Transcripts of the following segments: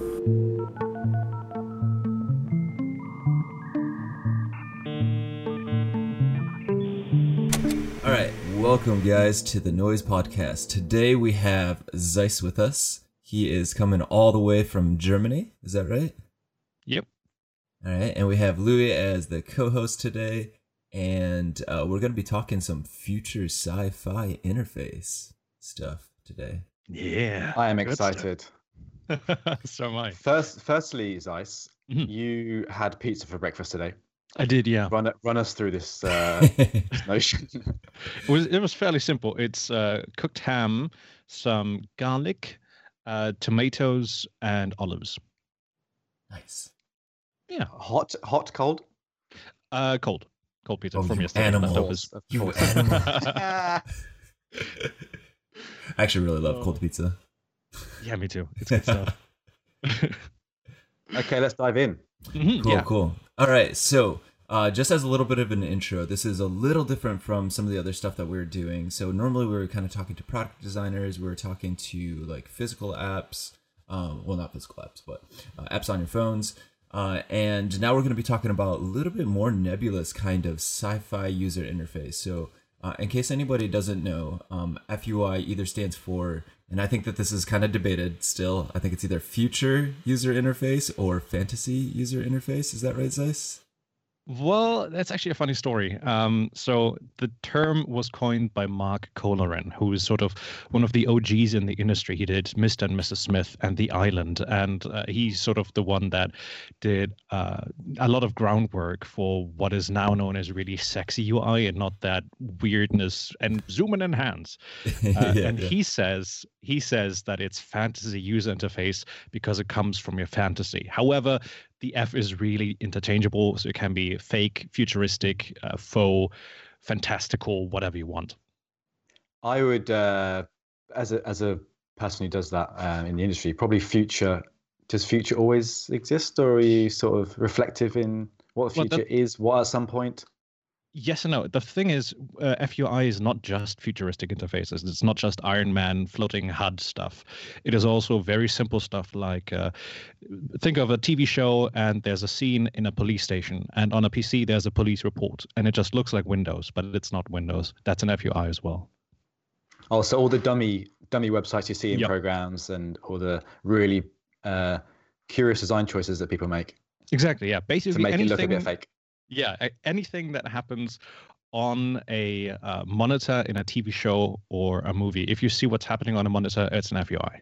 All right, welcome guys to the Noise Podcast. Today we have Zeiss with us. He is coming all the way from Germany. Is that right? Yep. All right, and we have Louis as the co-host today, and uh, we're going to be talking some future sci-fi interface stuff today. Yeah. I am good excited. Stuff. so am I. First, firstly, Zeiss, Mhm. you had pizza for breakfast today. I did, yeah. Run run us through this uh, this notion. It was it was fairly simple. It's uh, cooked ham, some garlic, uh, tomatoes, and olives. nice. Yeah. Hot, hot, cold. Uh, cold, cold pizza Oh, from you yesterday. animals. leftovers. Of You course. animal. Ah, I actually really love cold Oh. pizza. Yeah, me too. It's good stuff. okay, let's dive in. Mhm, Cool, yeah. cool. All right, so uh, just as a little bit of an intro, this is a little different from some of the other stuff that we're doing. So normally we were kind of talking to product designers, we were talking to like physical apps, um, well not physical apps, but uh, apps on your phones. Uh, and now we're going to be talking about a little bit more nebulous kind of sci-fi user interface. So uh, in case anybody doesn't know, um, FUI either stands for, and I think that this is kind of debated still. I think it's either future user interface or fantasy user interface. Is that right, Zeiss? Well, that's actually a funny story. Um, so the term was coined by Mark Coleran, who is sort of one of the OGs in the industry. He did Mr. and Mrs. Smith and The Island, and uh, he's sort of the one that did uh, a lot of groundwork for what is now known as really sexy UI and not that weirdness and zoom and enhance. Uh, Yeah, and yeah. he says he says that it's fantasy user interface because it comes from your fantasy. However, the F is really interchangeable, so it can be fake, futuristic, uh, faux, fantastical, whatever you want. I would, uh, as a as a person who does that uh, in the industry, probably future. Does future always exist, or are you sort of reflective in what the Well, that- future is? What at some point? Yes and no. The thing is, uh, FUI is not just futuristic interfaces. It's not just Iron Man floating HUD stuff. It is also very simple stuff like uh, think of a TV show and there's a scene in a police station, and on a PC there's a police report, and it just looks like Windows, but it's not Windows. That's an FUI as well. Oh, so all the dummy dummy websites you see in Yep. programs and all the really uh, curious design choices that people make Exactly. Yeah. Basically, to make it look a bit fake. Yeah, anything that happens on a uh, monitor in a TV show or a movie, if you see what's happening on a monitor, it's an FUI.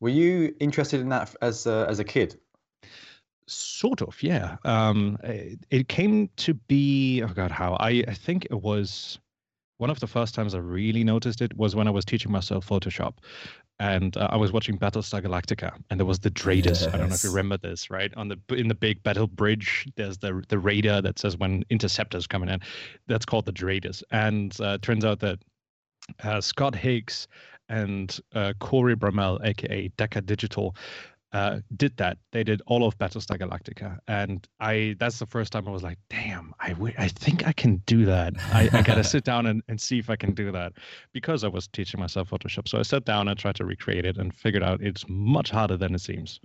Were you interested in that as a, as a kid? Sort of, yeah. Um, it, it came to be. Oh God, how? I I think it was one of the first times I really noticed it was when I was teaching myself Photoshop, and uh, I was watching Battlestar Galactica, and there was the DRADIS. I don't know if you remember this, right? On the in the big battle bridge, there's the the radar that says when interceptors coming in. That's called the DRADIS, and uh, it turns out that uh, Scott Higgs and uh, Corey Bramell, aka Decca Digital, uh, did that. They did all of Battlestar Galactica, and I that's the first time I was like, damn, I I think I can do that. I, I gotta sit down and, and see if I can do that because I was teaching myself Photoshop. So I sat down and tried to recreate it and figured out it's much harder than it seems.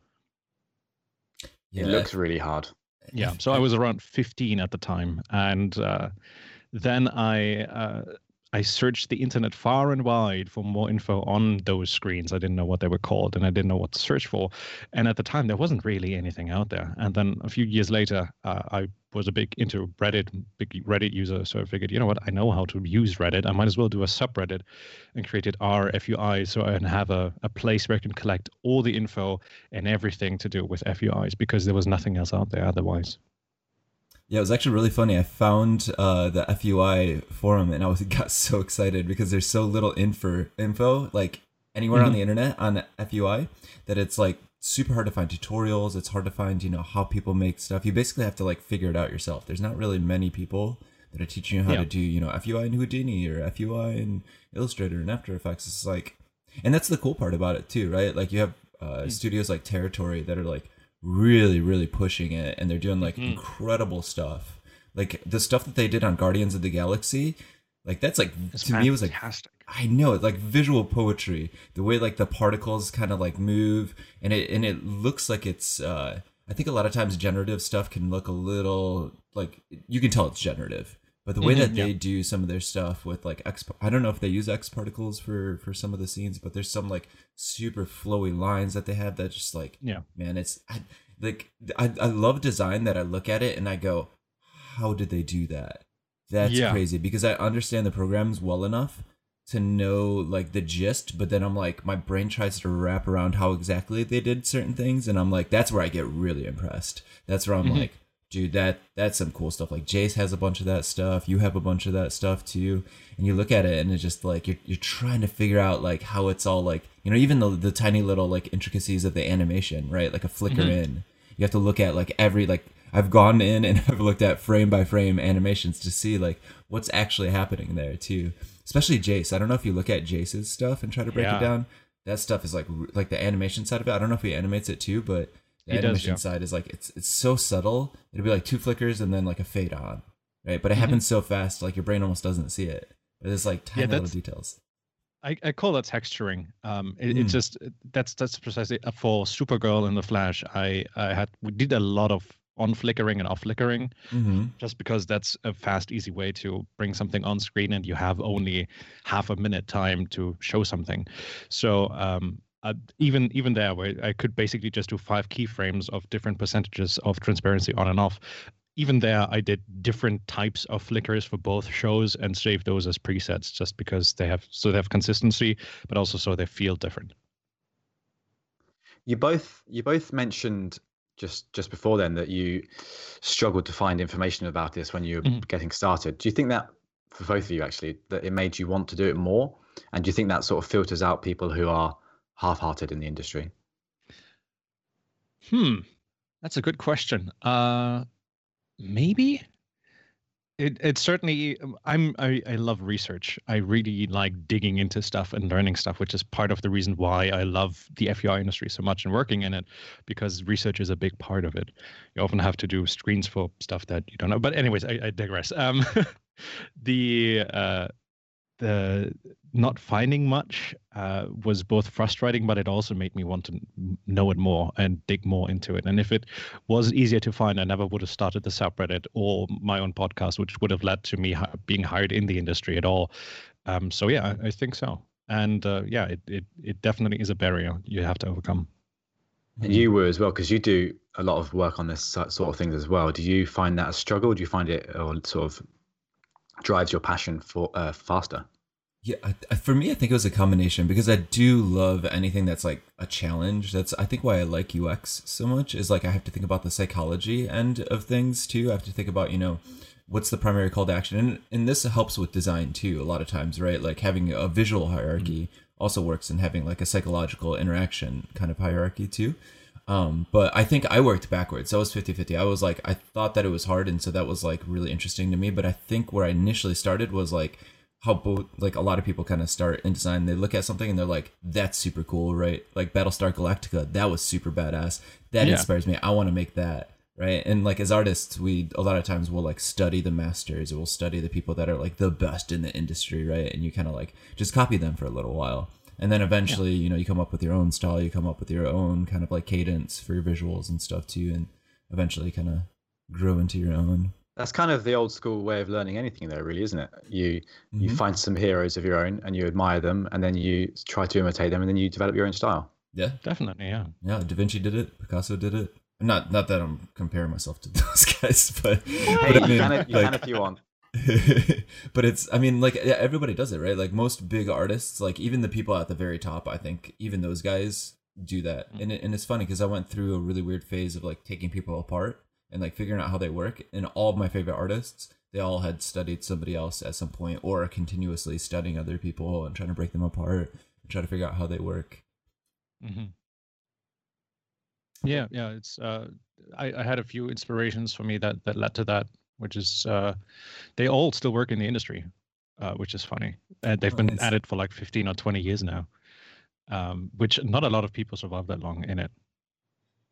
Yeah, It looks really hard. Yeah. So I was around 15 at the time, and uh, then I uh, I searched the internet far and wide for more info on those screens. I didn't know what they were called, and I didn't know what to search for. And at the time, there wasn't really anything out there. And then a few years later, uh, I was a big into Reddit, big Reddit user. So I figured, you know what, I know how to use Reddit. I might as well do a subreddit and created RFUI so I can have a, a place where I can collect all the info and everything to do with FUIs because there was nothing else out there otherwise. Yeah, it was actually really funny. I found uh, the FUI forum and I was got so excited because there's so little info, info like anywhere on Mhm. the internet on FUI that it's like super hard to find tutorials. It's hard to find you know how people make stuff. You basically have to like figure it out yourself. There's not really many people that are teaching you how Yeah. to do you know FUI in Houdini or FUI in Illustrator and After Effects. It's like, and that's the cool part about it too, right? Like you have uh, studios like Territory that are like really really pushing it and they're doing like Mhm. incredible stuff like the stuff that they did on guardians of the galaxy Like that's like It's to me it was like fantastic. I know it like visual poetry. The way like the particles kind of like move and it and it looks like it's uh I think a lot of times generative stuff can look a little like you can tell it's generative. But the way Mhm, that they yeah. do some of their stuff with like X I don't know if they use X particles for for some of the scenes, but there's some like super flowy lines that they have that just like Yeah. man, it's I, like I I love design that I look at it and I go, how did they do that? That's Yeah. crazy because I understand the programs well enough to know like the gist, but then I'm like my brain tries to wrap around how exactly they did certain things, and I'm like that's where I get really impressed. That's where I'm Mhm. like, dude, that that's some cool stuff. Like Jace has a bunch of that stuff. You have a bunch of that stuff too, and you look at it and it's just like you're you're trying to figure out like how it's all like you know even the the tiny little like intricacies of the animation, right? Like a flicker Mhm. in. You have to look at like every like I've gone in and I've looked at frame by frame animations to see like what's actually happening there too. Especially Jace. I don't know if you look at Jace's stuff and try to break Yeah. it down. That stuff is like like the animation side of it. I don't know if he animates it too, but the He does, animation yeah. side is like it's it's so subtle. It'll be like two flickers and then like a fade on, right? But it Mhm. happens so fast, like your brain almost doesn't see it. But it's like tiny little details. I, I call that texturing. Um, it, Mm. It's just that's that's precisely uh, for Supergirl and the Flash. I I had we did a lot of on flickering and off flickering Mm-hmm. just because that's a fast, easy way to bring something on screen, and you have only half a minute time to show something. So um, uh, even even there, where I could basically just do five keyframes of different percentages of transparency on and off. Even there, I did different types of flickers for both shows and saved those as presets, just because they have so they have consistency, but also so they feel different. You both you both mentioned just just before then that you struggled to find information about this when you were Mhm. getting started. Do you think that for both of you actually that it made you want to do it more? And do you think that sort of filters out people who are half-hearted in the industry? Hmm, that's a good question. Uh, maybe it it certainly. um, I'm I, I love research. I really like digging into stuff and learning stuff, which is part of the reason why I love the FUI industry so much and working in it, because research is a big part of it. You often have to do screens for stuff that you don't know. But anyways, I, I digress. Um, the uh, the not finding much uh, was both frustrating, but it also made me want to know it more and dig more into it. And if it was easier to find, I never would have started the subreddit or my own podcast, which would have led to me being hired in the industry at all. Um, so yeah, I, think so. And uh, yeah, it, it it definitely is a barrier you have to overcome. And you were as well, because you do a lot of work on this sort of things as well. Do you find that a struggle? Do you find it or sort of drives your passion for uh, faster? Yeah, I, for me, I think it was a combination because I do love anything that's like a challenge. That's I think why I like UX so much is like I have to think about the psychology end of things too. I have to think about you know what's the primary call to action, and and this helps with design too. A lot of times, right? Like having a visual hierarchy also works in having like a psychological interaction kind of hierarchy too. Um, but I think I worked backwards. I was 50 50. I was like, I thought that it was hard. And so that was like really interesting to me. But I think where I initially started was like how both, like a lot of people kind of start in design. They look at something and they're like, that's super cool, right? Like Battlestar Galactica, that was super badass. That Yeah. inspires me. I want to make that. Right. And like as artists, we a lot of times will like study the masters we'll study the people that are like the best in the industry, right? And you kind of like just copy them for a little while and then eventually you know you come up with your own style you come up with your own kind of like cadence for your visuals and stuff too and eventually kind of grow into your own That's kind of the old school way of learning anything, though, really, isn't it? You you Mhm. find some heroes of your own and you admire them, and then you try to imitate them, and then you develop your own style. yeah Definitely, yeah. yeah da vinci did it picasso did it not not that i'm comparing myself to those guys but, Hey, but I you, mean, can if, you like- can if you want. but it's i mean like yeah, everybody does it right like most big artists like even the people at the very top i think even those guys do that and, it, and it's funny because i went through a really weird phase of like taking people apart and like figuring out how they work and all of my favorite artists they all had studied somebody else at some point or are continuously studying other people and trying to break them apart and try to figure out how they work hmm Yeah, yeah. It's uh, I, I had a few inspirations for me that that led to that, which is uh, they all still work in the industry, uh, which is funny. And they've Oh, been nice. at it for like fifteen or twenty years now, um, which not a lot of people survive that long in it.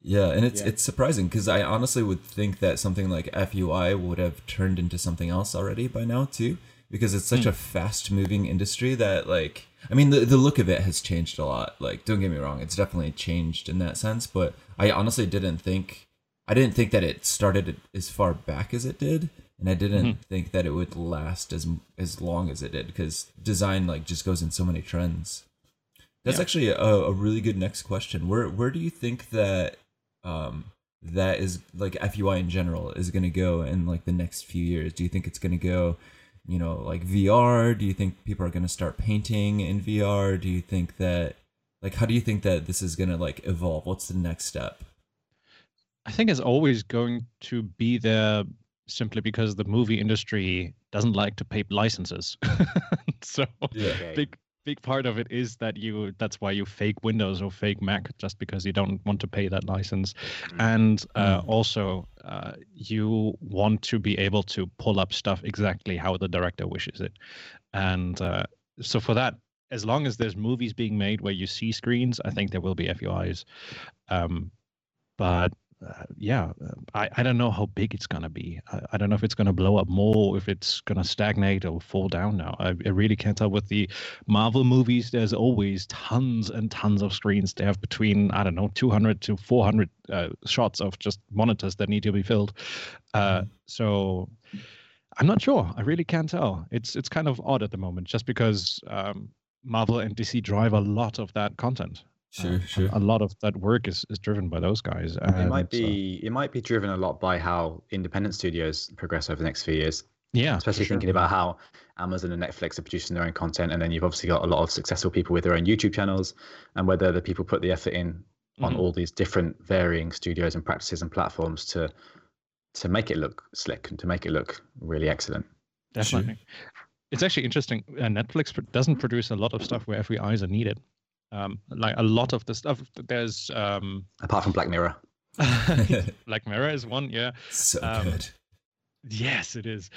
Yeah, and it's Yeah. it's surprising because I honestly would think that something like FUI would have turned into something else already by now too. because it's such a fast moving industry that like I mean the the look of it has changed a lot. Like don't get me wrong, it's definitely changed in that sense, but I honestly didn't think I didn't think that it started as far back as it did, and I didn't Mhm. think that it would last as as long as it did because design like just goes in so many trends. That's Yeah. actually a, a really good next question. Where where do you think that um that is like FUI in general is going to go in like the next few years? Do you think it's going to go, you know, like VR? Do you think people are going to start painting in VR? Do you think that like how do you think that this is going to like evolve? What's the next step? I think it's always going to be there simply because the movie industry doesn't like to pay licenses. so Yeah. Big big part of it is that you that's why you fake Windows or fake Mac just because you don't want to pay that license. Mm. And uh, Mm. also uh, you want to be able to pull up stuff exactly how the director wishes it. And uh, so for that as long as there's movies being made where you see screens, I think there will be FUIs. Um, but uh, yeah, uh, I, I don't know how big it's going to be. I, I don't know if it's going to blow up more, if it's going to stagnate or fall down now. I, I really can't tell. With the Marvel movies, there's always tons and tons of screens. They have between, I don't know, 200 to 400 uh, shots of just monitors that need to be filled. Uh, so I'm not sure. I really can't tell. It's it's kind of odd at the moment, just because um, Marvel and DC drive a lot of that content. Sure, Uh, sure. A lot of that work is, is driven by those guys. It might uh, be it might be driven a lot by how independent studios progress over the next few years. yeah, especially sure. thinking about how Amazon and Netflix are producing their own content, and then you've obviously got a lot of successful people with their own YouTube channels, and whether the people put the effort in on Mhm. all these different varying studios and practices and platforms to to make it look slick and to make it look really excellent. definitely. It's actually interesting. Uh, Netflix doesn't produce a lot of stuff where FUIs are needed. Um, like a lot of the stuff. There's um, Apart from Black Mirror, Black Mirror is one. Yeah. so Um, good. Yes, it is.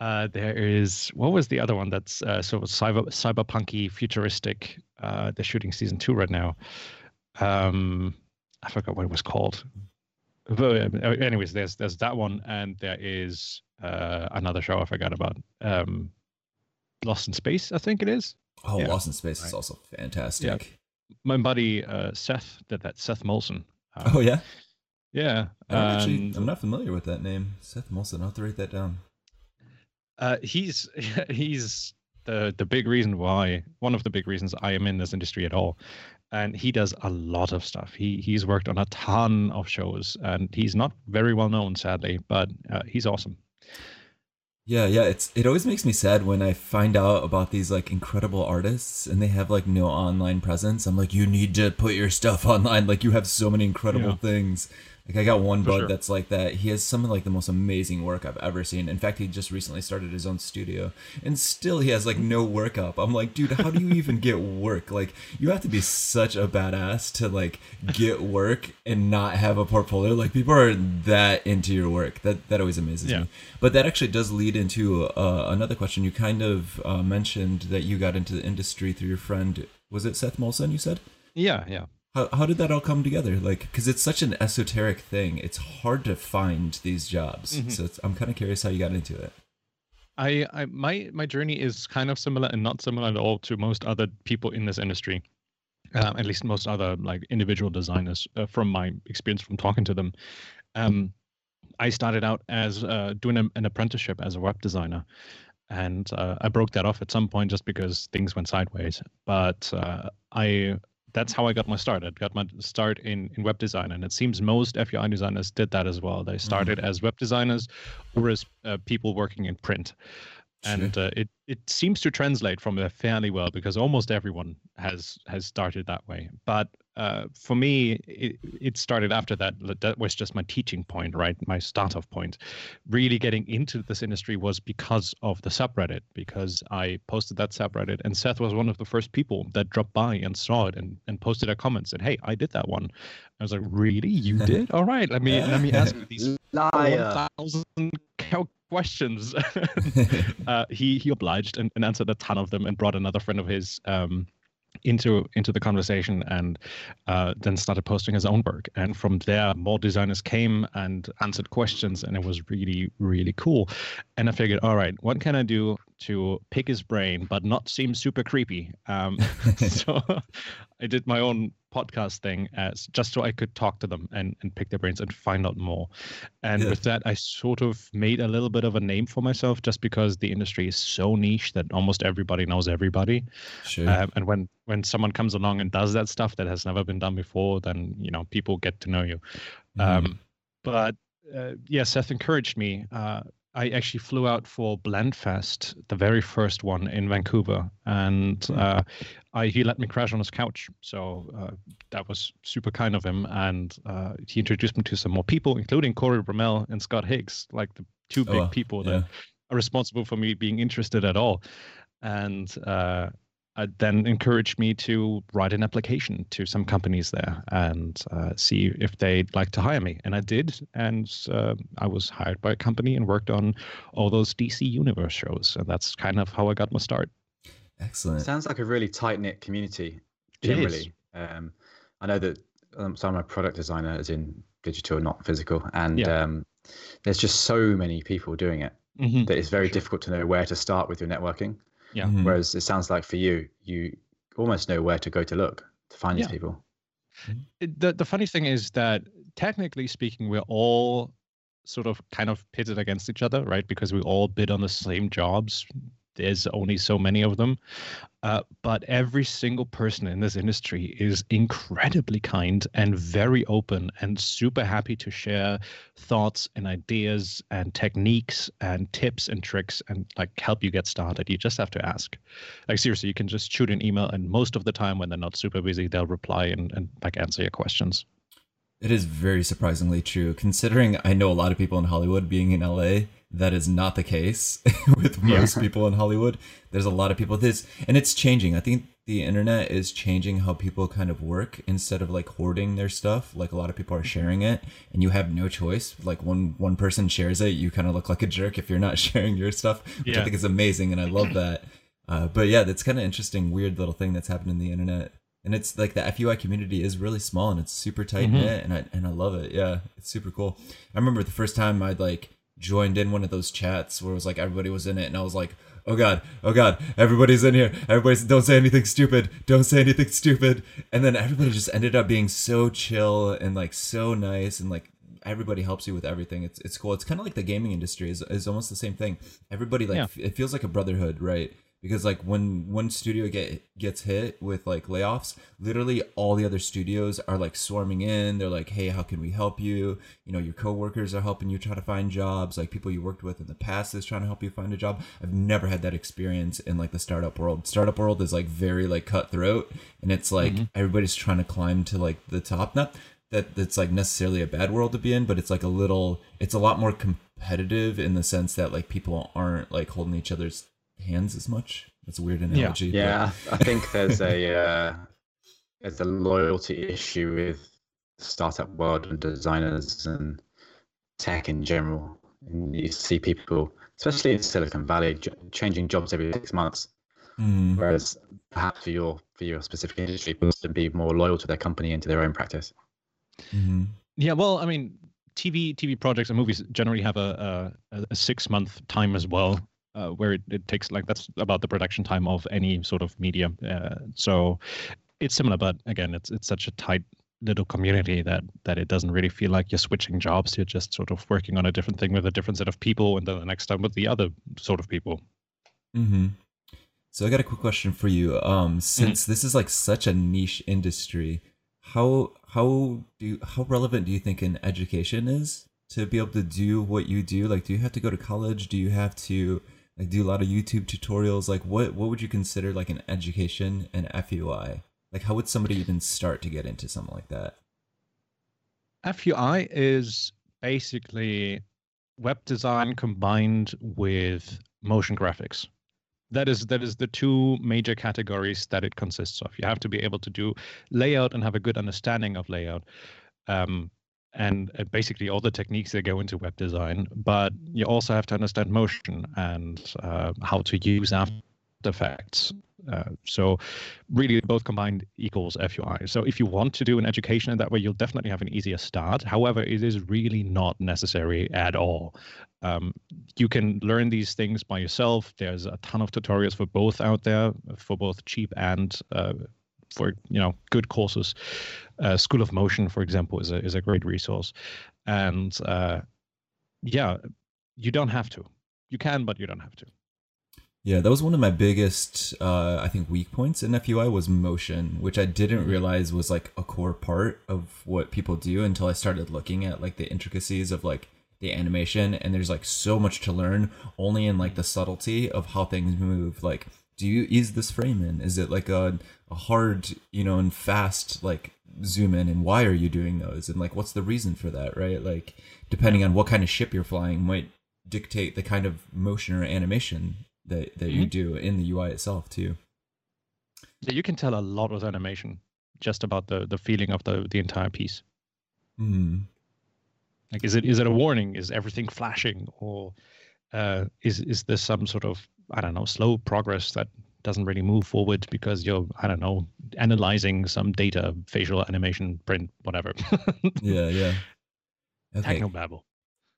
Uh, there is what was the other one that's uh, sort of cyber cyberpunky futuristic? Uh, they're shooting season two right now. Um, I forgot what it was called. But uh, anyways, there's there's that one, and there is uh, another show I forgot about. Um, Lost in Space, I think it is. Oh, yeah. Lost in Space is also fantastic. My buddy uh, Seth did that. Seth Molson. Um, Oh yeah. yeah. Don't actually, I'm not familiar with that name. Seth Molson. I'll have to write that down. Uh, he's he's the the big reason why one of the big reasons I am in this industry at all, and he does a lot of stuff. He he's worked on a ton of shows, and he's not very well known, sadly, but uh, he's awesome. Yeah, yeah. It's it always makes me sad when I find out about these like incredible artists and they have like no online presence. I'm like, you need to put your stuff online. Like you have so many incredible Yeah. things. Like I got one For bud sure. that's like that. He has some of like the most amazing work I've ever seen. In fact, he just recently started his own studio, and still he has like no work up. I'm like, dude, how do you even get work? Like you have to be such a badass to like get work and not have a portfolio. Like people are that into your work. That that always amazes Yeah. me. But that actually does lead into uh, another question. You kind of uh, mentioned that you got into the industry through your friend. Was it Seth Molson? You said. Yeah, yeah. How, how did that all come together? Like, because it's such an esoteric thing, it's hard to find these jobs. Mhm. So I'm kind of curious how you got into it. I, I my my journey is kind of similar and not similar at all to most other people in this industry. Uh, at least most other like individual designers uh, from my experience from talking to them. Um, I started out as uh, doing a, an apprenticeship as a web designer, and uh, I broke that off at some point just because things went sideways. But uh, I that's how I got my start. I got my start in, in web design, and it seems most FUI designers did that as well. They started as web designers or as uh, people working in print, and uh, it it seems to translate from there fairly well because almost everyone has has started that way. But uh, for me, it, it started after that. That- That was just my teaching point, right? My start off point. Really getting into this industry was because of the subreddit, because I posted that subreddit, and Seth was one of the first people that dropped by and saw it and, and posted a comment, said, "Hey, I did that one." I was like, "Really? You did? All right. Let me let me ask you these 1,000 co- questions. uh, he he obliged and, and answered a ton of them and brought another friend of his, um, into into the conversation and uh, then started posting his own work. And from there, more designers came and answered questions, and it was really really cool. And I figured, all right, what can I do to pick his brain but not seem super creepy? Um, so I did my own podcast thing as just so I could talk to them and, and pick their brains and find out more. And yeah. with that, I sort of made a little bit of a name for myself just because the industry is so niche that almost everybody knows everybody. Sure. Um, and when when someone comes along and does that stuff that has never been done before, then you know people get to know you. Mm-hmm. Um, but uh, yeah, Seth encouraged me. Uh, I actually flew out for Blendfest, the very first one in Vancouver, and hmm. uh, I, he let me crash on his couch. So uh, that was super kind of him, and uh, he introduced me to some more people, including Corey Brummel and Scott Higgs, like the two big oh, people that are responsible for me being interested at all. And uh, then encouraged me to write an application to some companies there and uh, see if they'd like to hire me. And I did. And uh, I was hired by a company and worked on all those DC Universe shows. And that's kind of how I got my start. Excellent. Sounds like a really tight knit community, generally. Um, I know that um, so I'm a product designer, as in digital, not physical. And yeah. um, there's just so many people doing it mm-hmm. that it's very sure. difficult to know where to start with your networking. Yeah. Mm-hmm. Whereas it sounds like for you, you almost know where to go to look to find yeah. these people. The the funny thing is that technically speaking, we're all sort of kind of pitted against each other, right? Because we all bid on the same jobs there's only so many of them. Uh, but every single person in this industry is incredibly kind and very open and super happy to share thoughts and ideas and techniques and tips and tricks and like help you get started. You just have to ask. Like seriously, you can just shoot an email and most of the time when they're not super busy, they'll reply and, and like answer your questions. It is very surprisingly true, considering I know a lot of people in Hollywood being in LA that is not the case with most yeah. people in Hollywood. There's a lot of people this and it's changing. I think the internet is changing how people kind of work instead of like hoarding their stuff. Like a lot of people are sharing it and you have no choice. Like one one person shares it, you kind of look like a jerk if you're not sharing your stuff, which yeah. I think is amazing and I love that. Uh, but yeah, that's kind of interesting, weird little thing that's happened in the internet. And it's like the FUI community is really small and it's super tight knit, mm-hmm. and I and I love it. Yeah, it's super cool. I remember the first time I'd like joined in one of those chats where it was like everybody was in it, and I was like, oh god, oh god, everybody's in here. Everybody's don't say anything stupid. Don't say anything stupid. And then everybody just ended up being so chill and like so nice and like everybody helps you with everything. It's it's cool. It's kind of like the gaming industry is is almost the same thing. Everybody like yeah. it feels like a brotherhood, right? Because like when one studio get gets hit with like layoffs literally all the other studios are like swarming in. They're like hey how can we help you? You know your coworkers are helping you try to find jobs. Like people you worked with in the past is trying to help you find a job. I've never had that experience in like the startup world. Startup world is like very like cutthroat. And it's like mm-hmm. everybody's trying to climb to like the top. Not that that's like necessarily a bad world to be in but it's like a little it's a lot more competitive in the sense that like people aren't like holding each other's hands as much. That's a weird analogy. Yeah, yeah I think there's a uh, there's a loyalty issue with startup world and designers and tech in general. And you see people, especially in Silicon Valley, changing jobs every six months. Mm. Whereas perhaps for your for your specific industry, people to be more loyal to their company and to their own practice. Mm-hmm. Yeah, well, I mean, TV TV projects and movies generally have a, a, a six month time as well uh, where it, it takes like that's about the production time of any sort of media. Uh, so it's similar, but again, it's it's such a tight little community that that it doesn't really feel like you're switching jobs. You're just sort of working on a different thing with a different set of people, and then the next time with the other sort of people. Hmm. So I got a quick question for you. Um, since mm-hmm. this is like such a niche industry, how how do you, how relevant do you think an education is to be able to do what you do? Like, do you have to go to college? Do you have to like do a lot of YouTube tutorials. Like what what would you consider like an education and FUI? Like how would somebody even start to get into something like that? FUI is basically web design combined with motion graphics. That is that is the two major categories that it consists of. You have to be able to do layout and have a good understanding of layout. Um, and uh, basically all the techniques that go into web design. But you also have to understand motion and uh, how to use After effects. Uh, so really both combined equals FUI. So if you want to do an education in that way, you'll definitely have an easier start. However, it is really not necessary at all. Um, you can learn these things by yourself. There's a ton of tutorials for both out there, for both cheap and uh, for you know good courses. Uh, School of Motion, for example, is a is a great resource, and uh, yeah, you don't have to. You can, but you don't have to. Yeah, that was one of my biggest, uh, I think, weak points in FUI was motion, which I didn't realize was like a core part of what people do until I started looking at like the intricacies of like the animation. And there's like so much to learn only in like the subtlety of how things move. Like, do you ease this frame in? Is it like a hard, you know, and fast like zoom in? And why are you doing those? And like, what's the reason for that, right? Like, depending on what kind of ship you're flying might dictate the kind of motion or animation that that you Mhm. do in the UI itself too. Yeah, you can tell a lot with animation just about the the feeling of the the entire piece. Mm. Like, is it is it a warning? Is everything flashing, or uh, is is there some sort of I don't know slow progress that doesn't really move forward because you're I don't know analyzing some data, facial animation, print, whatever. Yeah, yeah. Okay, Technobabble.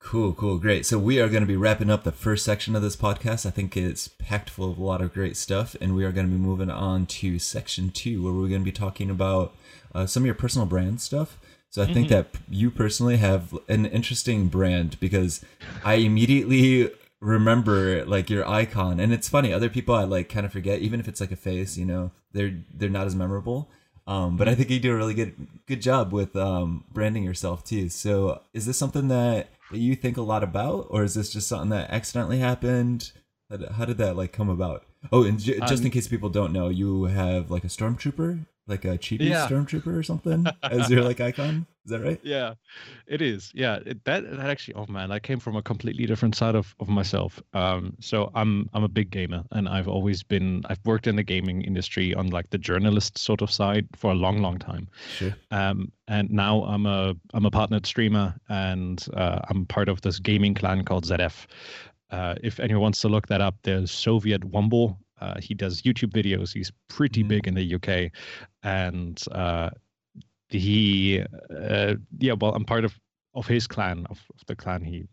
cool, cool, great. So we are going to be wrapping up the first section of this podcast. I think it's packed full of a lot of great stuff, and we are going to be moving on to section two, where we're going to be talking about uh, some of your personal brand stuff. So I think that you personally have an interesting brand because I immediately remember like your icon, and it's funny. Other people I like kind of forget, even if it's like a face, you know, they're they're not as memorable. Um, but I think you do a really good good job with um, branding yourself too. So is this something that, that you think a lot about, or is this just something that accidentally happened? How did, how did that like come about? Oh, and j- just in case people don't know, you have like a stormtrooper, like a cheapy Yeah. stormtrooper or something, as your like icon. Is that right? Yeah, it is. Yeah, it, that that actually. Oh man, I came from a completely different side of, of myself. Um, so I'm I'm a big gamer, and I've always been. I've worked in the gaming industry on like the journalist sort of side for a long, long time. Sure. Um, and now I'm a I'm a partnered streamer, and uh, I'm part of this gaming clan called ZF. Uh, if anyone wants to look that up, there's Soviet Wumble. Uh, he does YouTube videos. He's pretty Mhm. big in the UK, and uh, he, uh, yeah, well, I'm part of of his clan of, of the clan he.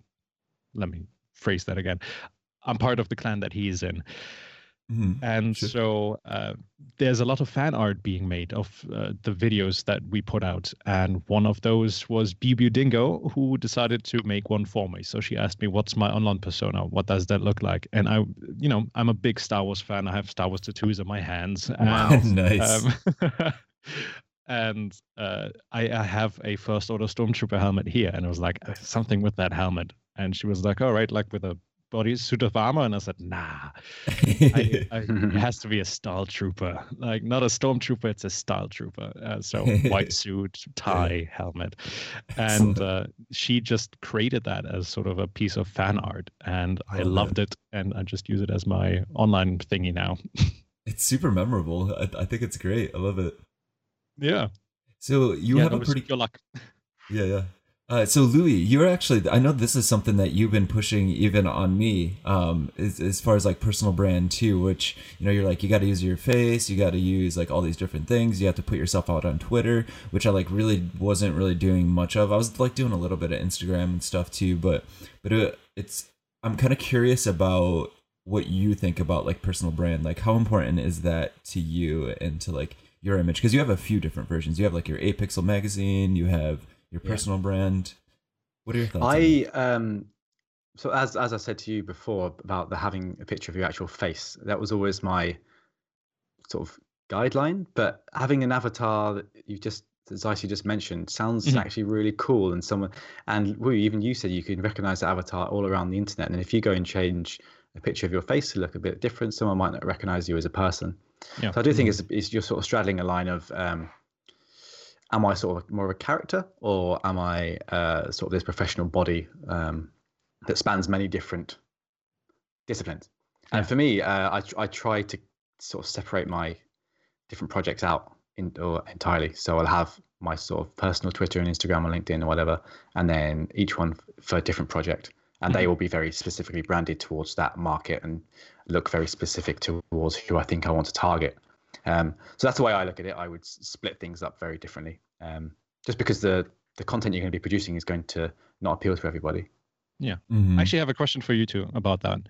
Let me phrase that again. I'm part of the clan that he is in. Mhm. And Sure. so uh, there's a lot of fan art being made of uh, the videos that we put out. And one of those was Bibu Dingo, who decided to make one for me. So she asked me, What's my online persona? What does that look like? And I, you know, I'm a big Star Wars fan. I have Star Wars tattoos on my hands. And, nice. um, and uh, I, I have a First Order Stormtrooper helmet here. And I was like, "Uh, Something with that helmet. And she was like, All right, like with a bodysuit of armor. And I said, Nah. I, I, it has to be a style trooper, like not a stormtrooper. It's a style trooper. Uh, so white suit, tie, helmet, and uh, she just created that as sort of a piece of fan art, and I Love loved it, and I just use it as my online thingy now. it's super memorable. I, I think it's great. I love it. yeah, So you yeah, have a pretty your luck. Yeah, yeah. Uh, so Louis, you're actually I know this is something that you've been pushing even on me, um, as, as far as like personal brand too, which you know you're like you got to use your face, you got to use like all these different things, you have to put yourself out on Twitter, which I like really wasn't really doing much of. I was like doing a little bit of Instagram and stuff too, but but it, it's I'm kind of curious about what you think about like personal brand, like how important is that to you and to like your image because you have a few different versions. You have like your 8 pixel magazine, you have your Yeah. personal brand. What are your thoughts? I um so as as I said to you before about the having a picture of your actual face, that was always my sort of guideline. But having an avatar that you just as you just mentioned sounds Mhm. actually really cool and someone and Wu, even you said you can recognize the avatar all around the internet. And if you go and change a picture of your face to look a bit different, someone might not recognize you as a person. Yeah. So I do think it's, it's you're sort of straddling a line of um, am I sort of more of a character or am I uh, sort of this professional body um, that spans many different disciplines? Yeah. And for me, uh, I, I try to sort of separate my different projects out in, or entirely. So I'll have my sort of personal Twitter and Instagram or LinkedIn or whatever, and then each one for a different project. And they Mhm. will be very specifically branded towards that market and look very specific towards who I think I want to target. Um, so that's the way I look at it. I would split things up very differently, um, just because the the content you're going to be producing is going to not appeal to everybody. Yeah. Mm-hmm. I actually have a question for you too about that.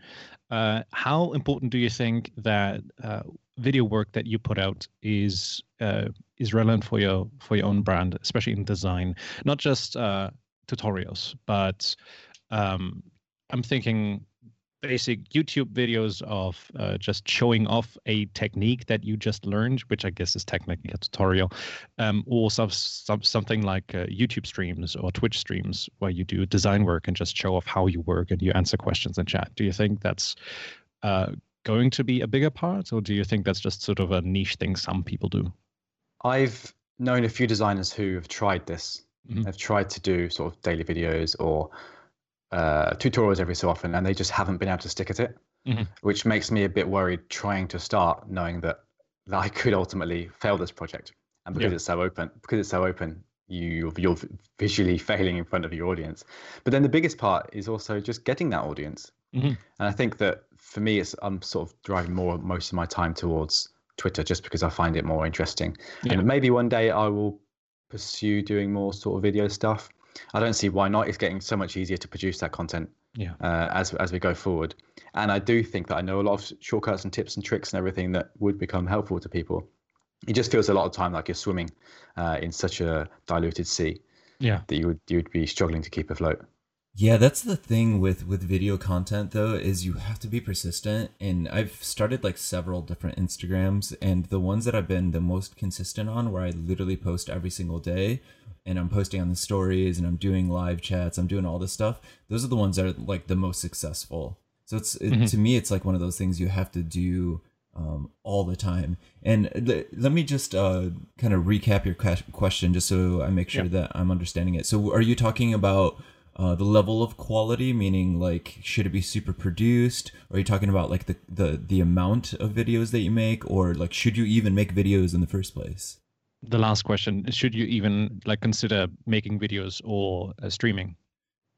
Uh, how important do you think that uh, video work that you put out is uh, is relevant for your for your own brand, especially in design? Not just uh, tutorials, but um, I'm thinking basic YouTube videos of uh, just showing off a technique that you just learned, which I guess is technically a tutorial, um, or some, some, something like uh, YouTube streams or Twitch streams where you do design work and just show off how you work and you answer questions in chat. Do you think that's uh, going to be a bigger part, or do you think that's just sort of a niche thing some people do? I've known a few designers who have tried this. Mm-hmm. Have tried to do sort of daily videos or uh, tutorials every so often, and they just haven't been able to stick at it, mm-hmm. which makes me a bit worried trying to start, knowing that that I could ultimately fail this project. And because yeah. it's so open, because it's so open, you you're visually failing in front of your audience. But then the biggest part is also just getting that audience. Mm-hmm. And I think that for me, it's I'm sort of driving more most of my time towards Twitter just because I find it more interesting. Yeah. And maybe one day I will pursue doing more sort of video stuff. I don't see why not. It's getting so much easier to produce that content yeah. Uh, as as we go forward. And I do think that I know a lot of shortcuts and tips and tricks and everything that would become helpful to people. It just feels a lot of time like you're swimming uh, in such a diluted sea. Yeah. That you would you would be struggling to keep afloat. Yeah, that's the thing with with video content though is you have to be persistent and I've started like several different Instagrams and the ones that I've been the most consistent on where I literally post every single day and I'm posting on the stories and I'm doing live chats, I'm doing all this stuff. Those are the ones that are like the most successful. So it's it, mm-hmm. to me it's like one of those things you have to do um, all the time. And th- let me just uh, kind of recap your question just so I make sure yeah. that I'm understanding it. So are you talking about uh, the level of quality, meaning like should it be super produced? Are you talking about like the, the the amount of videos that you make, or like should you even make videos in the first place? The last question: Should you even like consider making videos or uh, streaming?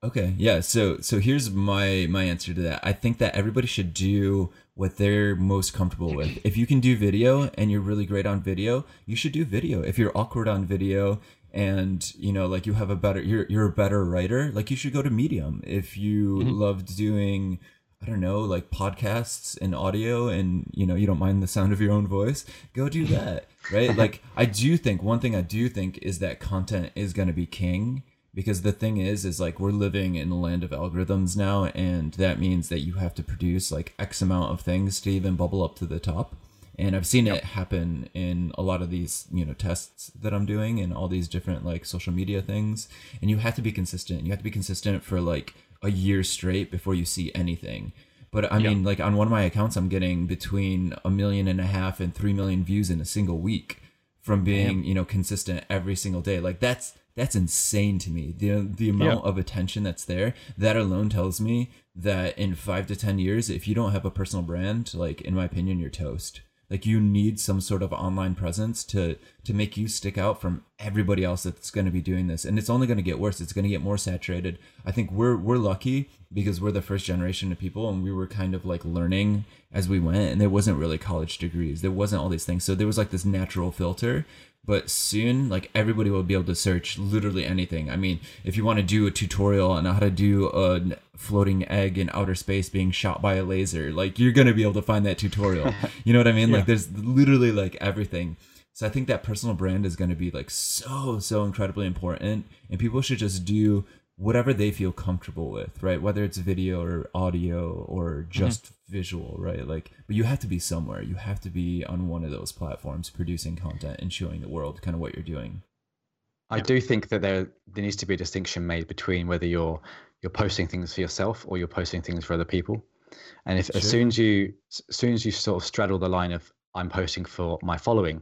Okay, yeah. So so here's my my answer to that. I think that everybody should do what they're most comfortable with. If you can do video and you're really great on video, you should do video. If you're awkward on video and you know like you have a better you're you're a better writer. Like you should go to medium. If you mm-hmm. loved doing i don't know like podcasts and audio and you know you don't mind the sound of your own voice go do that right? Like i do think one thing i do think is that content is going to be king because the thing is is like we're living in the land of algorithms now and that means that you have to produce like x amount of things to even bubble up to the top and I've seen yep. it happen in a lot of these you know tests that I'm doing and all these different like social media things. And you have to be consistent. You have to be consistent for like a year straight before you see anything. But I yep. mean like on one of my accounts I'm getting between a million and a half and 3 million views in a single week from being yep. you know consistent every single day. Like that's that's insane to me. The the amount of attention that's there that alone tells me that in 5 to 10 years if you don't have a personal brand like in my opinion you're toast like you need some sort of online presence to to make you stick out from everybody else that's going to be doing this. And it's only going to get worse. It's going to get more saturated. I think we're we're lucky because we're the first generation of people and we were kind of like learning as we went and there wasn't really college degrees. There wasn't all these things. So there was like this natural filter but soon like everybody will be able to search literally anything. I mean if you want to do a tutorial on how to do a floating egg in outer space being shot by a laser like you're gonna be able to find that tutorial. You know what i mean? Yeah. like there's literally like everything. So i think that personal brand is going to be like so so incredibly important and people should just do whatever they feel comfortable with, right? Whether it's video or audio or mm-hmm. just mm-hmm. visual, right? Like, but you have to be somewhere. You have to be on one of those platforms producing content and showing the world kind of what you're doing. I do think that there there needs to be a distinction made between whether you're you're posting things for yourself or you're posting things for other people. And if sure. as soon as you as soon as you sort of straddle the line of I'm posting for my following,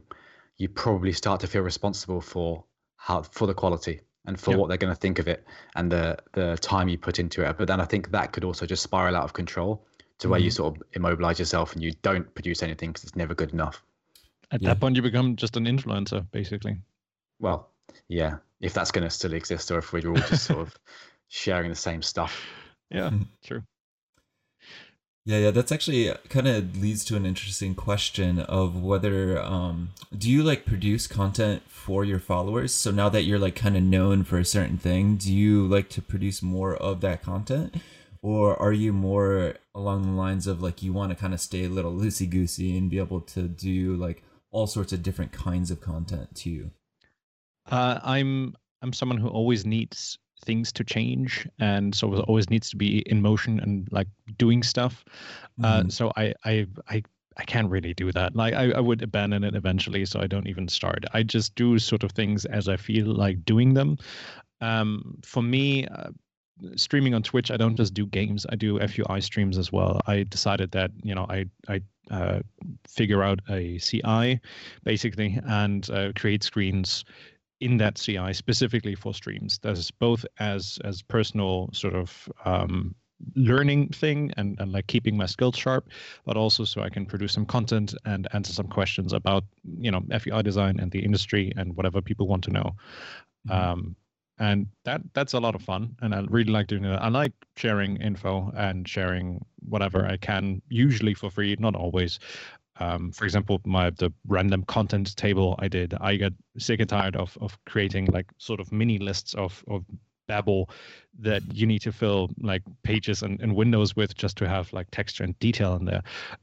you probably start to feel responsible for how for the quality and for yep. what they're going to think of it and the the time you put into it. But then I think that could also just spiral out of control to where mm-hmm. you sort of immobilize yourself and you don't produce anything because it's never good enough. At yeah. that point, you become just an influencer, basically. Well, yeah, if that's going to still exist, or if we're all just sort of sharing the same stuff. Yeah, true. Yeah, yeah, that's actually kind of leads to an interesting question of whether um do you like produce content for your followers? So now that you're like kind of known for a certain thing, do you like to produce more of that content? Or are you more along the lines of like you want to kind of stay a little loosey goosey and be able to do like all sorts of different kinds of content too? Uh, I'm I'm someone who always needs things to change and so it always needs to be in motion and like doing stuff. Uh, Mhm. uh, so I, I i i can't really do that. Like I, I would abandon it eventually so i don't even start. I just do sort of things as i feel like doing them. Um, for me uh, streaming on twitch i don't just do games i do fui streams as well. I decided that you know i i uh, figure out a ci basically and uh, create screens in that CI specifically for streams. There's both as as personal sort of um, learning thing and, and like keeping my skills sharp, but also so I can produce some content and answer some questions about you know FUI design and the industry and whatever people want to know. Mhm. Um, and that that's a lot of fun, and I really like doing it. I like sharing info and sharing whatever I can, usually for free, not always um, for example, my the random content table I did, I got sick and tired of of creating like sort of mini lists of of babble that you need to fill like pages and, and windows with just to have like texture and detail in there.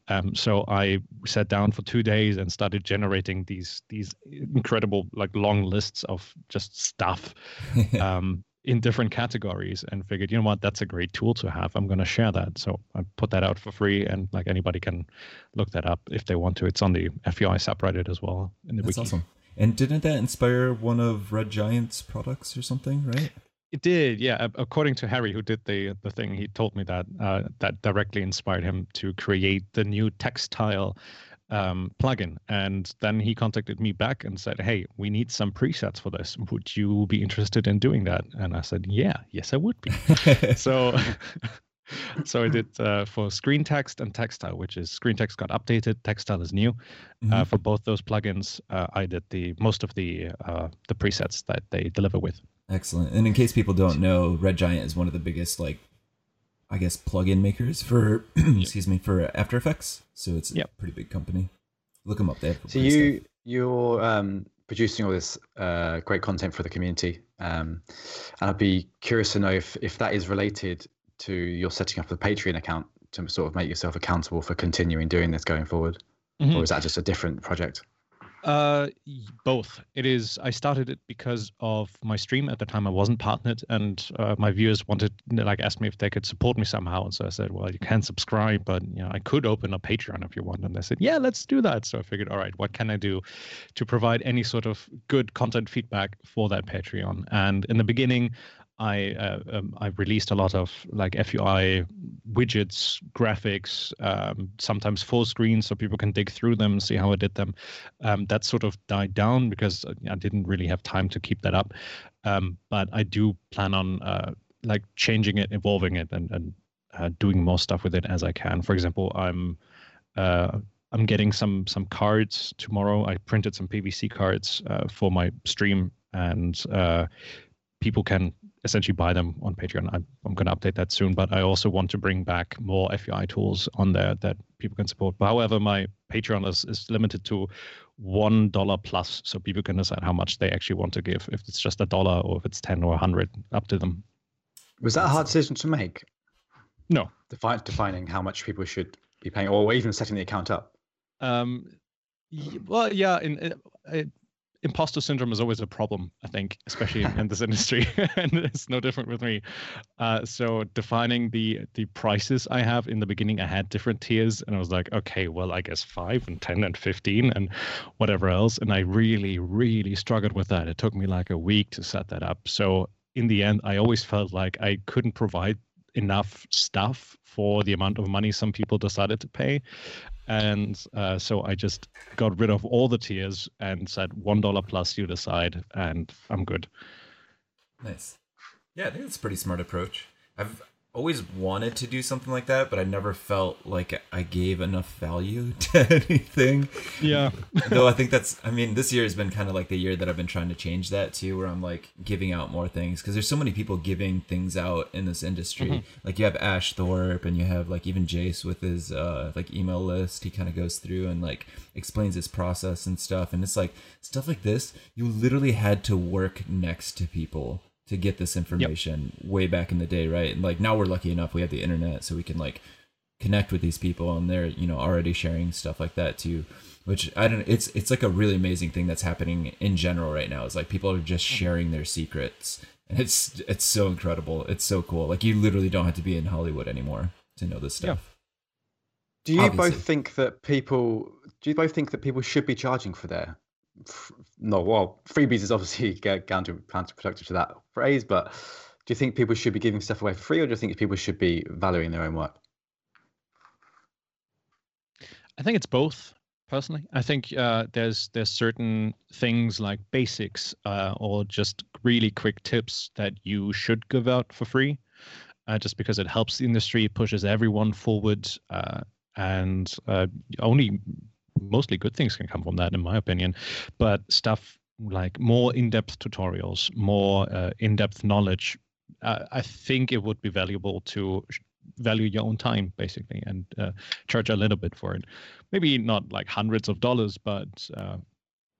Um, so I sat down for two days and started generating these these incredible like long lists of just stuff um, in different categories and figured, you know what, that's a great tool to have. I'm going to share that. So I put that out for free and like anybody can look that up if they want to. It's on the FUI subreddit as well in the That's wiki. awesome. And didn't that inspire one of Red Giant's products or something, right? It did, yeah. According to Harry, who did the the thing, he told me that uh, that directly inspired him to create the new textile um, plugin. And then he contacted me back and said, "Hey, we need some presets for this. Would you be interested in doing that?" And I said, "Yeah, yes, I would be." so so I did uh, for screen text and textile, which is screen text got updated, textile is new. Uh, Mhm. for both those plugins, uh, I did the most of the uh, the presets that they deliver with. Excellent. And in case people don't know, Red Giant is one of the biggest like I guess plug-in makers for excuse me for After Effects. So it's a pretty big company. Look them up. there. So you stuff. you're um, producing all this uh, great content for the community, um, and I'd be curious to know if if that is related to your setting up a Patreon account to sort of make yourself accountable for continuing doing this going forward, Mhm. or is that just a different project? Uh, both. It is. I started it because of my stream at the time. I wasn't partnered, and uh, my viewers wanted, like, asked me if they could support me somehow. And so I said, well, you can subscribe, but you know, I could open a Patreon if you want. And they said, yeah, let's do that. So I figured, all right, what can I do to provide any sort of good content feedback for that Patreon? And in the beginning, I uh, um, I released a lot of like FUI widgets, graphics, um, sometimes full screen so people can dig through them, see how I did them. Um, that sort of died down because uh, I didn't really have time to keep that up. Um, but I do plan on uh, like changing it, evolving it, and and uh, doing more stuff with it as I can. For example, I'm uh, I'm getting some some cards tomorrow. I printed some PVC cards uh, for my stream, and people can essentially buy them on Patreon. I'm, I'm going to update that soon, but I also want to bring back more FUI tools on there that people can support. But however, my Patreon is, is limited to one dollar plus, so people can decide how much they actually want to give. If it's just a dollar or if it's ten or a hundred, up to them. Was that a hard decision to make? No, Define, defining how much people should be paying, or even setting the account up. Um, well, yeah, in, in, imposter syndrome is always a problem, I think, especially in, in this industry, and it's no different with me. Uh, so defining the the prices I have in the beginning, I had different tiers, and I was like, okay, well, I guess five and ten and fifteen and whatever else, and I really, really struggled with that. It took me like a week to set that up. So in the end, I always felt like I couldn't provide enough stuff for the amount of money some people decided to pay and uh, so I just got rid of all the tiers and said one dollar plus you decide, and I'm good. Nice. Yeah, I think that's a pretty smart approach. I've always wanted to do something like that, but I never felt like I gave enough value to anything. Yeah. Though I think that's, I mean, this year has been kind of like the year that I've been trying to change that too, where I'm like giving out more things because there's so many people giving things out in this industry. Mm-hmm. Like you have Ash Thorpe and you have like even Jayse with his uh, like email list. He kind of goes through and like explains his process and stuff. And it's like stuff like this, you literally had to work next to people to get this information way back in the day, right? And like now we're lucky enough we have the internet so we can like connect with these people and they're, you know, already sharing stuff like that too. Which I don't it's it's like a really amazing thing that's happening in general right now. Is like people are just mm-hmm. sharing their secrets. And it's it's so incredible. It's so cool. Like you literally don't have to be in Hollywood anymore to know this stuff. Do you Obviously. both think that people? Do you both think that people should be charging for their? No, well, freebies is obviously counterproductive to that phrase, but do you think people should be giving stuff away for free, or do you think people should be valuing their own work? I think it's both. Personally, I think uh, there's there's certain things like basics uh, or just really quick tips that you should give out for free, uh, just because it helps the industry, pushes everyone forward, uh, and uh, only mostly good things can come from that, in my opinion. But stuff like more in-depth tutorials, more uh, in-depth knowledge, uh, I think it would be valuable to value your own time basically and uh, charge a little bit for it maybe not like hundreds of dollars but uh,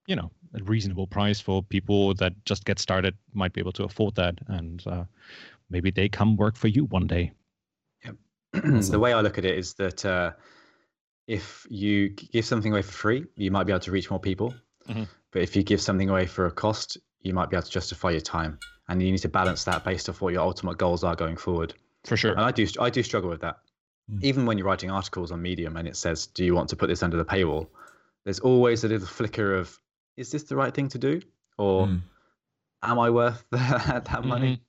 you know a reasonable price for people that just get started might be able to afford that and uh, maybe they come work for you one day Yeah. the way I look at it is that uh, if you give something away for free, you might be able to reach more people. Mhm. But if you give something away for a cost, you might be able to justify your time, and you need to balance that based off what your ultimate goals are going forward. for sure And I do, I do struggle with that. Mm. Even when you're writing articles on Medium and it says, "Do you want to put this under the paywall?" There's always a little flicker of, "Is this the right thing to do?" or Mm. "Am I worth that, that money?"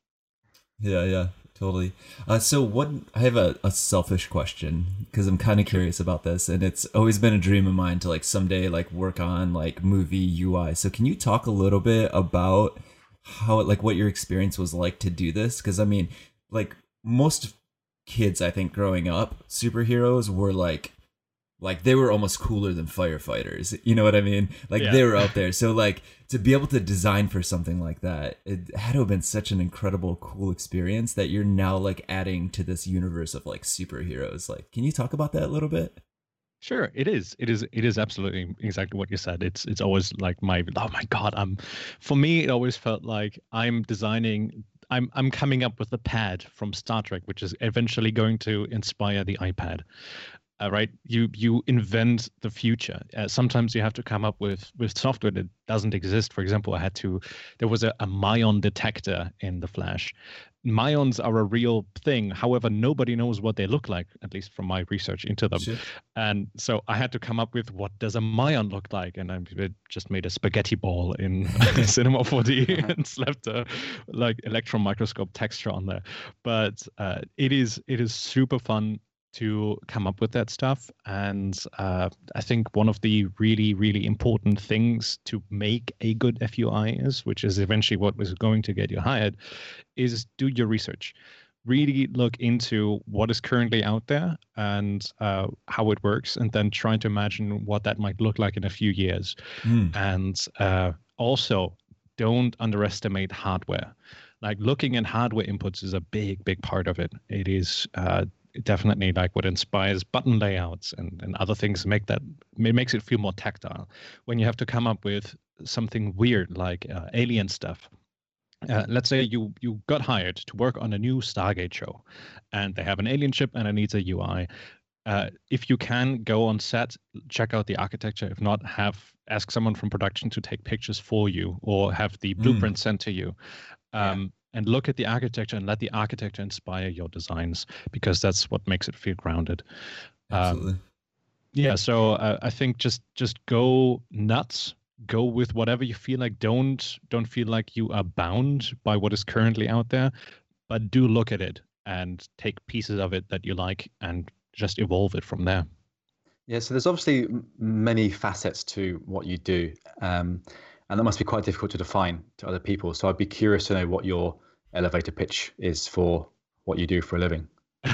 Yeah, yeah, totally. Uh, so, what I have a, a selfish question because I'm kind of curious about this, and it's always been a dream of mine to like someday like work on like movie UI. So, can you talk a little bit about how like what your experience was like to do this? Because I mean, like most kids, I think growing up, superheroes were like like they were almost cooler than firefighters you know what i mean like Yeah. they were out there so like to be able to design for something like that it had to have been such an incredible cool experience that you're now like adding to this universe of like superheroes like can you talk about that a little bit Sure, it is. It is. It is absolutely exactly what you said. It's. It's always like my. Oh my God. I'm. For me, it always felt like I'm designing. I'm. I'm coming up with the pad from Star Trek, which is eventually going to inspire the iPad. Uh, right. You. You invent the future. Uh, sometimes you have to come up with with software that doesn't exist. For example, I had to. There was a, a Muon detector in the Flash. Muons are a real thing. However, nobody knows what they look like, at least from my research into them. Shit. And so I had to come up with what does a muon look like, and I just made a spaghetti ball in Cinema 4D and slapped a like electron microscope texture on there. But uh, it is it is super fun to come up with that stuff, and uh, I think one of the really really important things to make a good FUI is, which is eventually what was going to get you hired, is do your research really look into what is currently out there and uh, how it works, and then trying to imagine what that might look like in a few years. Mm. And uh, also, don't underestimate hardware. Like looking at hardware inputs is a big, big part of it. It is uh, definitely like what inspires button layouts and, and other things make that it makes it feel more tactile. When you have to come up with something weird like uh, alien stuff, uh, let's say you you got hired to work on a new Stargate show, and they have an alien ship and it needs a UI. Uh, if you can go on set, check out the architecture. If not, have ask someone from production to take pictures for you or have the Mm. blueprint sent to you. Yeah. Um, And look at the architecture and let the architecture inspire your designs because that's what makes it feel grounded. Um, Absolutely. yeah so uh, i think just just go nuts go with whatever you feel like don't don't feel like you are bound by what is currently out there but do look at it and take pieces of it that you like and just evolve it from there Yeah, so there's obviously many facets to what you do, um, and that must be quite difficult to define to other people. So I'd be curious to know what your elevator pitch is for what you do for a living.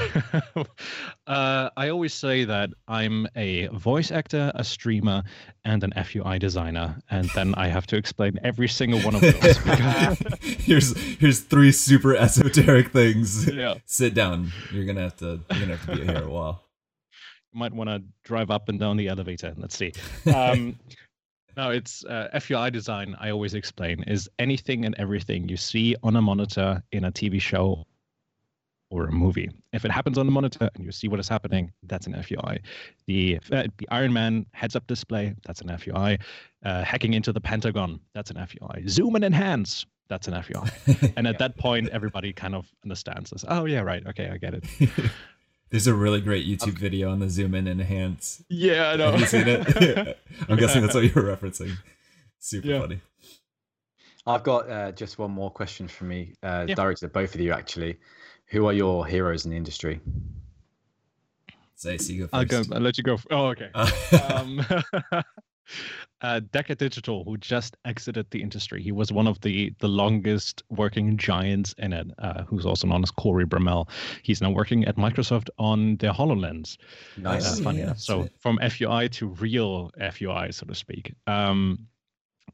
uh, I always say that I'm a voice actor, a streamer, and an FUI designer, and then I have to explain every single one of those. here's here's three super esoteric things. yeah, Sit down. You're gonna have to you're gonna have to be here a while. you might want to drive up and down the elevator. Let's see. Um, no, it's uh, FUI design. I always explain is anything and everything you see on a monitor in a TV show or a movie. If it happens on the monitor and you see what is happening, that's an FUI. The uh, the Iron Man heads-up display, that's an FUI. Uh, hacking into the Pentagon, that's an FUI. Zoom and enhance, that's an FUI. And at that point, everybody kind of understands this. Oh yeah, right. Okay, I get it. There's a really great YouTube video on the zoom in and enhance. Yeah, I know. Have you seen it? I'm guessing that's what you're referencing. Super Yeah. funny. I've got uh, just one more question for me, uh, Yeah. directed at both of you actually. Who are your heroes in the industry? Say, so you go I'll first. go. I'll let you go. f- Oh, okay. Uh, um, uh, Decca Digital, who just exited the industry. He was one of the the longest working giants in it, uh, who's also known as Corey Bramell. He's now working at Microsoft on their HoloLens. Nice. Uh, funny yeah, enough. So it. from FUI to real FUI, so to speak. Um,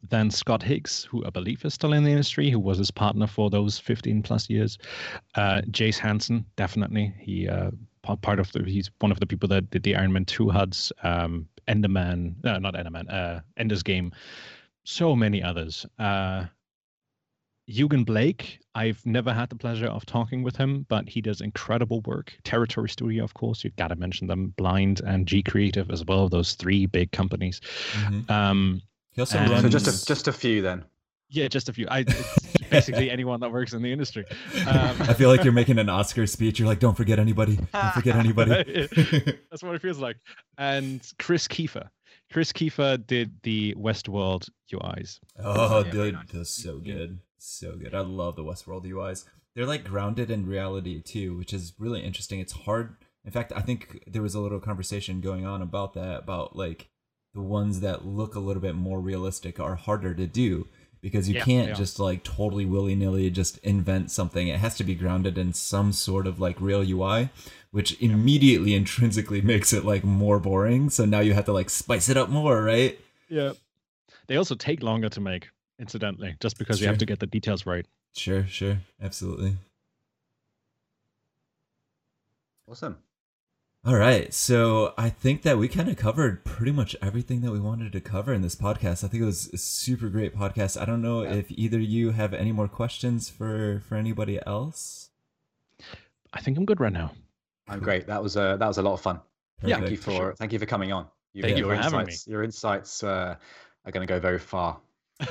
then Scott Higgs, who I believe is still in the industry, who was his partner for those 15 plus years. Uh, Jayse Hansen, definitely. He uh, part of the he's one of the people that did the Iron Man 2 HUDs, um, Enderman, no, not Enderman, uh, Ender's Game. So many others. Uh, Eugen Blake, I've never had the pleasure of talking with him, but he does incredible work. Territory Studio, of course, you've got to mention them. Blind and G Creative as well, those three big companies. Mhm. Um, And- So just a, just a few then. yeah, just a few. I it's basically anyone that works in the industry. Um, I feel like you're making an Oscar speech. You're like, don't forget anybody. Don't forget anybody. That's what it feels like. And Chris Kiefer. Chris Kiefer did the Westworld UIs. oh, Yeah, very dude, nice. that's so good. So good. I love the Westworld UIs. They're like grounded in reality too, which is really interesting. It's hard. In fact, I think there was a little conversation going on about that, about like the ones that look a little bit more realistic are harder to do because you Yeah, can't yeah. just like totally willy nilly just invent something. It has to be grounded in some sort of like real UI, which immediately intrinsically makes it like more boring. So now you have to like spice it up more, right? Yeah. They also take longer to make, incidentally, just because It's you have to get the details right. Sure, sure, absolutely. Awesome. All right, so I think that we kind of covered pretty much everything that we wanted to cover in this podcast. I think it was a super great podcast. I don't know Yeah. if either you have any more questions for for anybody else. I think I'm good right now. I'm great. That was a that was a lot of fun. Yeah, Thank you for for sure. thank you for coming on. Thank you your for having me. Your insights uh, are going to go very far.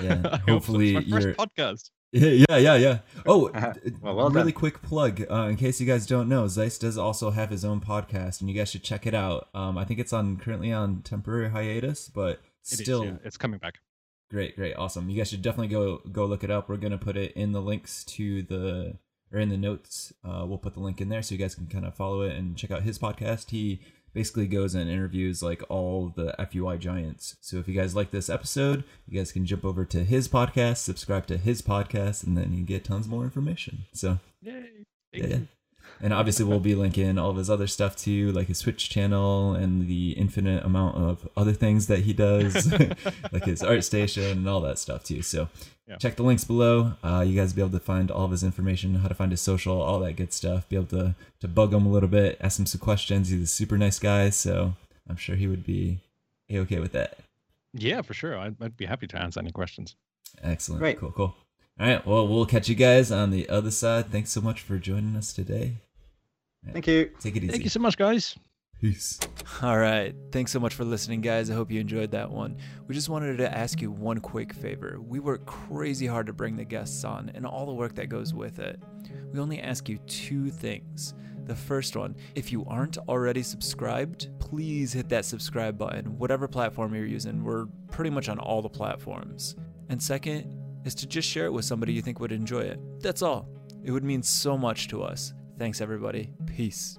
Yeah, I hope so. hopefully it's my first you're- podcast. Yeah, yeah, yeah. Oh. Well, well really quick plug uh, in case you guys don't know, Zeiss does also have his own podcast, and you guys should check it out. Um, I think it's on currently on temporary hiatus, but It is, still yeah. It's coming back. Great, great, awesome. You guys should definitely go go look it up. We're gonna put it in the links to the or in the notes. Uh, we'll put the link in there so you guys can kind of follow it and check out his podcast. He basically goes and interviews like all the FUI giants. So if you guys like this episode, you guys can jump over to his podcast, subscribe to his podcast, and then you get tons more information. So Yay. yeah, yeah. And obviously, we'll be linking all of his other stuff too, like his Twitch channel and the infinite amount of other things that he does, like his ArtStation and all that stuff too. So Yeah. check the links below. Uh, you guys will be able to find all of his information, how to find his social, all that good stuff. Be able to to bug him a little bit, ask him some questions. He's a super nice guy, so I'm sure he would be a okay with that. Yeah, for sure. I'd, I'd be happy to answer any questions. Excellent. Great. Cool. Cool. All right. Well, we'll catch you guys on the other side. Thanks so much for joining us today. Thank you. Take it easy. Thank you so much, guys. Peace. All right. Thanks so much for listening, guys. I hope you enjoyed that one. We just wanted to ask you one quick favor. We work crazy hard to bring the guests on and all the work that goes with it. We only ask you two things. The first one, if you aren't already subscribed, please hit that subscribe button, whatever platform you're using. We're pretty much on all the platforms. And second is to just share it with somebody you think would enjoy it. That's all. It would mean so much to us. Thanks, everybody. Peace.